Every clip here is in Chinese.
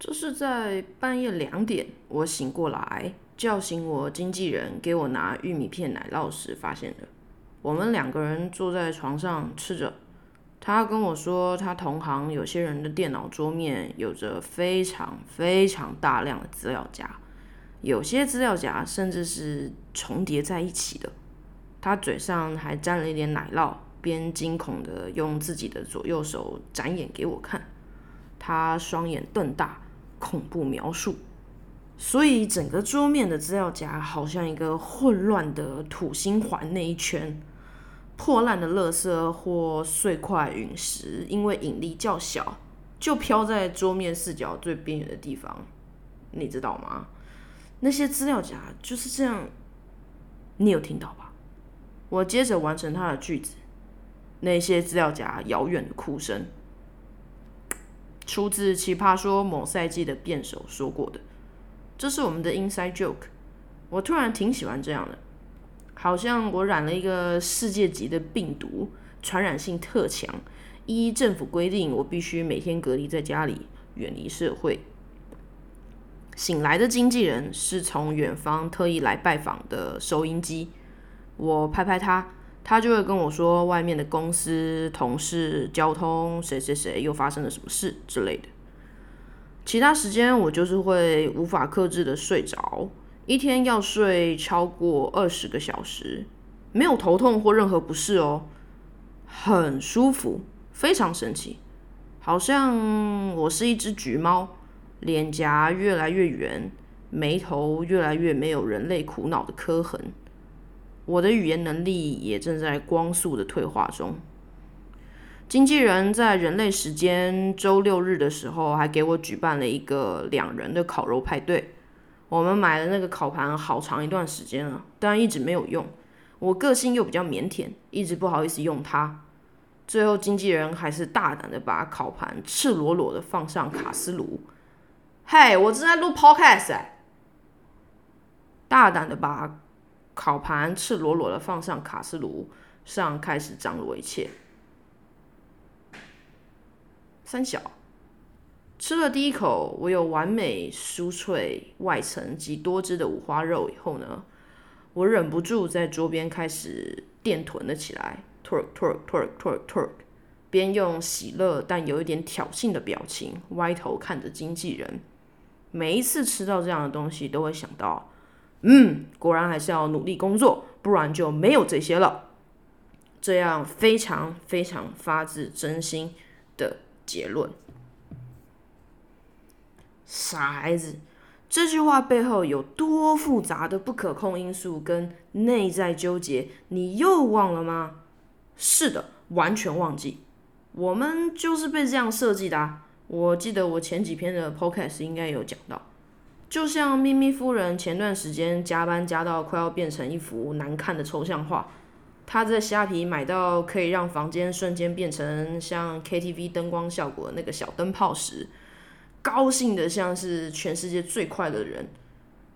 这是在半夜两点，我醒过来，叫醒我经纪人给我拿玉米片奶酪时发现的。我们两个人坐在床上吃着，他跟我说，他同行有些人的电脑桌面有着非常非常大量的资料夹，有些资料夹甚至是重叠在一起的。他嘴上还沾了一点奶酪，边惊恐的用自己的左右手展眼给我看，他双眼瞪大。恐怖描述，所以整个桌面的资料夹好像一个混乱的土星环那一圈，破烂的垃圾或碎块陨石，因为引力较小，就飘在桌面四角最边缘的地方。你知道吗？那些资料夹就是这样。你有听到吧？我接着完成他的句子。那些资料夹遥远的哭声。出自《奇葩说》某赛季的辩手说过的，这是我们的 inside joke。我突然挺喜欢这样的，好像我染了一个世界级的病毒，传染性特强。依政府规定，我必须每天隔离在家里，远离社会。醒来的经纪人是从远方特意来拜访的收音机，我拍拍他。他就会跟我说外面的公司、同事、交通，谁谁谁又发生了什么事之类的。其他时间我就是会无法克制的睡着，一天要睡超过二十个小时，没有头痛或任何不适哦，很舒服，非常神奇，好像我是一只橘猫，脸颊越来越圆，眉头越来越没有人类苦恼的刻痕。我的语言能力也正在光速的退化中。经纪人在人类时间周六日的时候，还给我举办了一个两人的烤肉派对。我们买了那个烤盘好长一段时间了，但一直没有用。我个性又比较腼腆，一直不好意思用它。最后，经纪人还是大胆的把烤盘赤裸裸的放上卡斯炉。嘿，我正在录 podcast！大胆的把。烤盘赤裸裸的放上卡斯炉上，开始张罗一切。三小吃了第一口，我有完美酥脆外层及多汁的五花肉以后呢，我忍不住在桌边开始电臀了起来，twerk twerk twerk twerk twerk，边用喜乐但有一点挑衅的表情歪头看着经纪人。每一次吃到这样的东西，都会想到。嗯，果然还是要努力工作，不然就没有这些了。这样非常非常发自真心的结论。傻孩子，这句话背后有多复杂的不可控因素跟内在纠结，你又忘了吗？是的，完全忘记。我们就是被这样设计的。啊我记得我前几篇的 podcast 应该有讲到。就像咪咪夫人前段时间加班加到快要变成一幅难看的抽象画，她在虾皮买到可以让房间瞬间变成像 KTV 灯光效果的那个小灯泡时，高兴的像是全世界最快乐的人。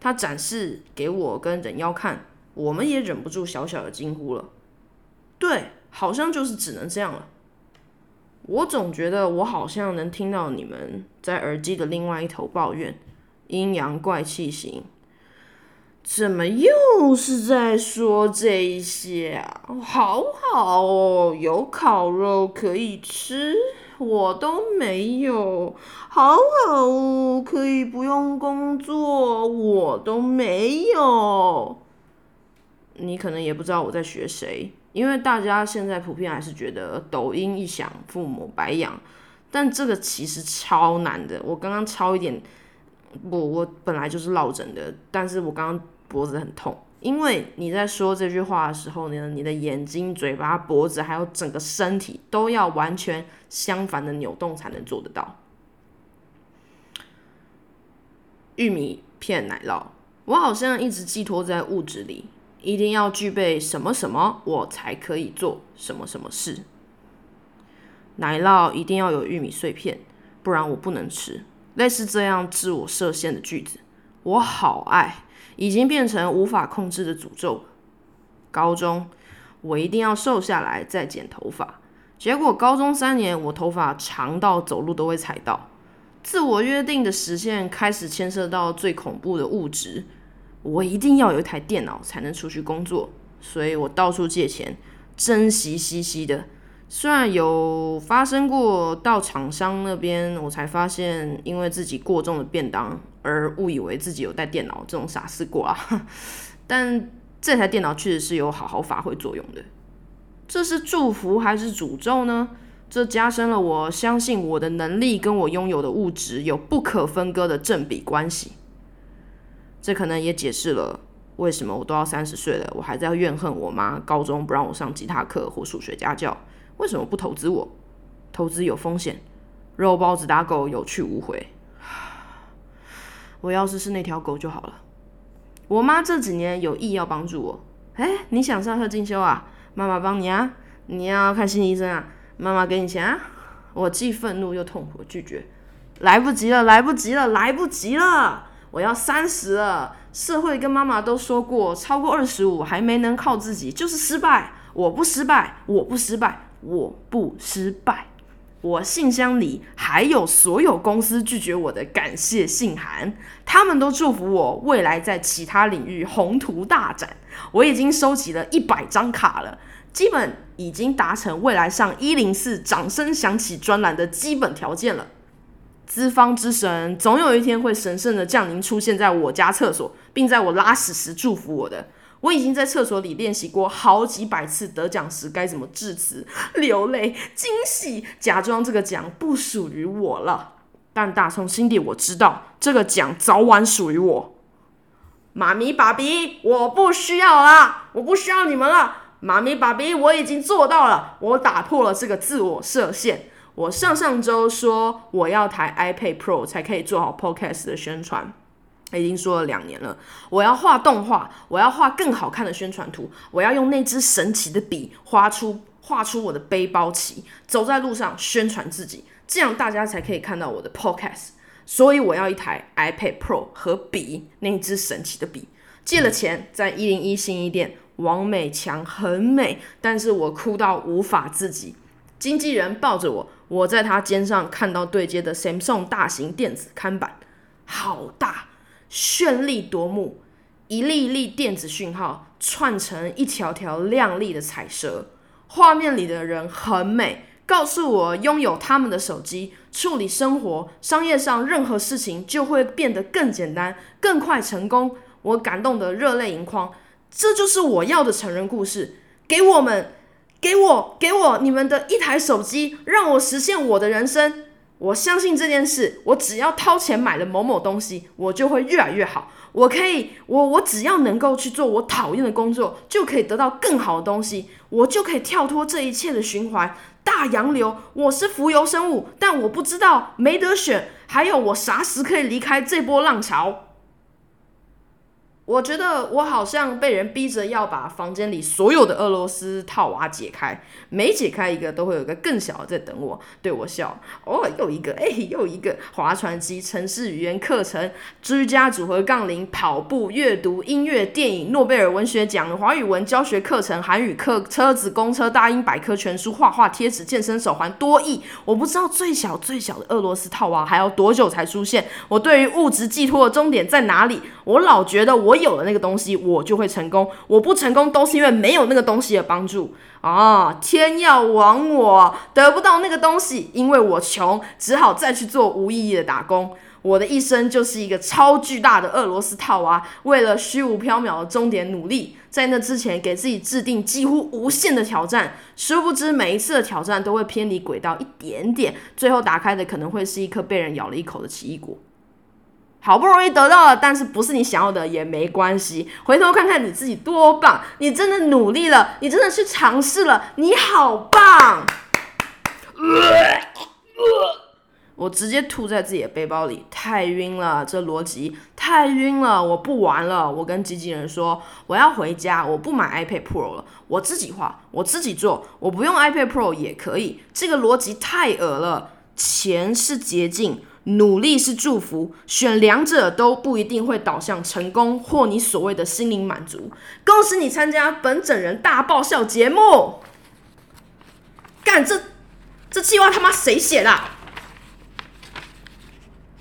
她展示给我跟人妖看，我们也忍不住小小的惊呼了。对，好像就是只能这样了。我总觉得我好像能听到你们在耳机的另外一头抱怨。阴阳怪气型，怎么又是在说这些啊？好好哦，有烤肉可以吃，我都没有。好好哦，可以不用工作，我都没有。你可能也不知道我在学谁，因为大家现在普遍还是觉得抖音一响，父母白养。但这个其实超难的，我刚刚抄一点。不，我本来就是落枕的，但是我刚刚脖子很痛，因为你在说这句话的时候呢，你的眼睛、嘴巴、脖子还有整个身体都要完全相反的扭动才能做得到。玉米片奶酪，我好像一直寄托在物质里，一定要具备什么什么，我才可以做什么什么事。奶酪一定要有玉米碎片，不然我不能吃。类似这样自我设限的句子，我好爱，已经变成无法控制的诅咒。高中，我一定要瘦下来再剪头发，结果高中三年我头发长到走路都会踩到。自我约定的实现开始牵涉到最恐怖的物质，我一定要有一台电脑才能出去工作，所以我到处借钱，珍惜兮兮的。虽然有发生过到厂商那边，我才发现因为自己过重的便当而误以为自己有带电脑这种傻事过啊，但这台电脑确实是有好好发挥作用的。这是祝福还是诅咒呢？这加深了我相信我的能力跟我拥有的物质有不可分割的正比关系。这可能也解释了为什么我都要三十岁了，我还在怨恨我妈高中不让我上吉他课或数学家教。为什么不投资我？投资有风险，肉包子打狗有去无回。我要是是那条狗就好了。我妈这几年有意要帮助我。哎，你想上课进修啊？妈妈帮你啊。你要看心理医生啊？妈妈给你钱啊。我既愤怒又痛苦拒绝。来不及了，来不及了，来不及了！我要三十了。社会跟妈妈都说过，超过二十五还没能靠自己就是失败。我不失败，我不失败。我不失败，我信箱里还有所有公司拒绝我的感谢信函，他们都祝福我未来在其他领域宏图大展。我已经收集了一百张卡了，基本已经达成未来上一零四掌声响起专栏的基本条件了。资方之神总有一天会神圣的降临，出现在我家厕所，并在我拉屎时祝福我的。我已经在厕所里练习过好几百次得奖时该怎么致辞、流泪、惊喜，假装这个奖不属于我了。但打从心底我知道，这个奖早晚属于我。妈咪、爸比，我不需要啦，我不需要你们了。妈咪、爸比，我已经做到了，我打破了这个自我设限。我上上周说我要台 iPad Pro 才可以做好 Podcast 的宣传。已经说了两年了，我要画动画，我要画更好看的宣传图，我要用那支神奇的笔画出画出我的背包旗，走在路上宣传自己，这样大家才可以看到我的 podcast。所以我要一台 iPad Pro 和笔，那支神奇的笔。借了钱，在一零一新一店，王美强很美，但是我哭到无法自己。经纪人抱着我，我在他肩上看到对接的 Samsung 大型电子看板，好大。绚丽夺目，一粒一粒电子讯号串成一条条亮丽的彩蛇。画面里的人很美，告诉我拥有他们的手机，处理生活、商业上任何事情就会变得更简单、更快成功。我感动得热泪盈眶。这就是我要的成人故事。给我们，给我，给我你们的一台手机，让我实现我的人生。我相信这件事，我只要掏钱买了某某东西，我就会越来越好。我可以，我我只要能够去做我讨厌的工作，就可以得到更好的东西，我就可以跳脱这一切的循环。大洋流，我是浮游生物，但我不知道没得选。还有，我啥时可以离开这波浪潮？我觉得我好像被人逼着要把房间里所有的俄罗斯套娃解开，每解开一个都会有一个更小的在等我，对我笑。哦，又一个，哎，又一个划船机、城市语言课程、居家组合杠铃、跑步、阅读、音乐、电影、诺贝尔文学奖、华语文教学课程、韩语课、车子、公车、大英百科全书、画画、贴纸、健身手环、多亿。我不知道最小最小的俄罗斯套娃还要多久才出现。我对于物质寄托的终点在哪里？我老觉得我。我有了那个东西，我就会成功。我不成功，都是因为没有那个东西的帮助啊！天要亡我，得不到那个东西，因为我穷，只好再去做无意义的打工。我的一生就是一个超巨大的俄罗斯套娃，为了虚无缥缈的终点努力。在那之前，给自己制定几乎无限的挑战，殊不知每一次的挑战都会偏离轨道一点点，最后打开的可能会是一颗被人咬了一口的奇异果。好不容易得到了，但是不是你想要的也没关系。回头看看你自己多棒，你真的努力了，你真的去尝试了，你好棒！我直接吐在自己的背包里，太晕了，这逻辑太晕了，我不玩了。我跟经纪人说，我要回家，我不买 iPad Pro 了，我自己画，我自己做，我不用 iPad Pro 也可以。这个逻辑太恶了，钱是捷径。努力是祝福，选两者都不一定会导向成功或你所谓的心灵满足。恭喜你参加本整人大爆笑节目！干这这计划他妈谁写的？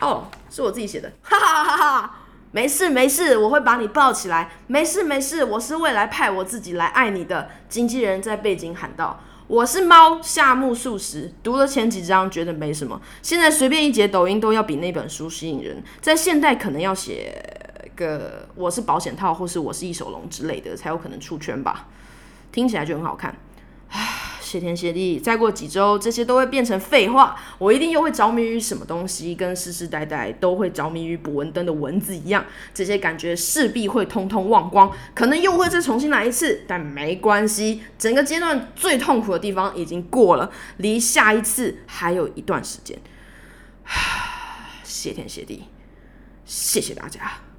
哦，是我自己写的，哈哈哈哈！没事没事，我会把你抱起来。没事没事，我是未来派我自己来爱你的。经纪人在背景喊道：“我是猫，夏目漱石。”读了前几章觉得没什么，现在随便一节抖音都要比那本书吸引人。在现代可能要写个“我是保险套”或是“我是一手龙”之类的，才有可能出圈吧。听起来就很好看。谢天谢地，再过几周，这些都会变成废话。我一定又会着迷于什么东西，跟世世代代都会着迷于捕蚊灯的蚊子一样。这些感觉势必会通通忘光，可能又会再重新来一次。但没关系，整个阶段最痛苦的地方已经过了，离下一次还有一段时间。谢天谢地，谢谢大家。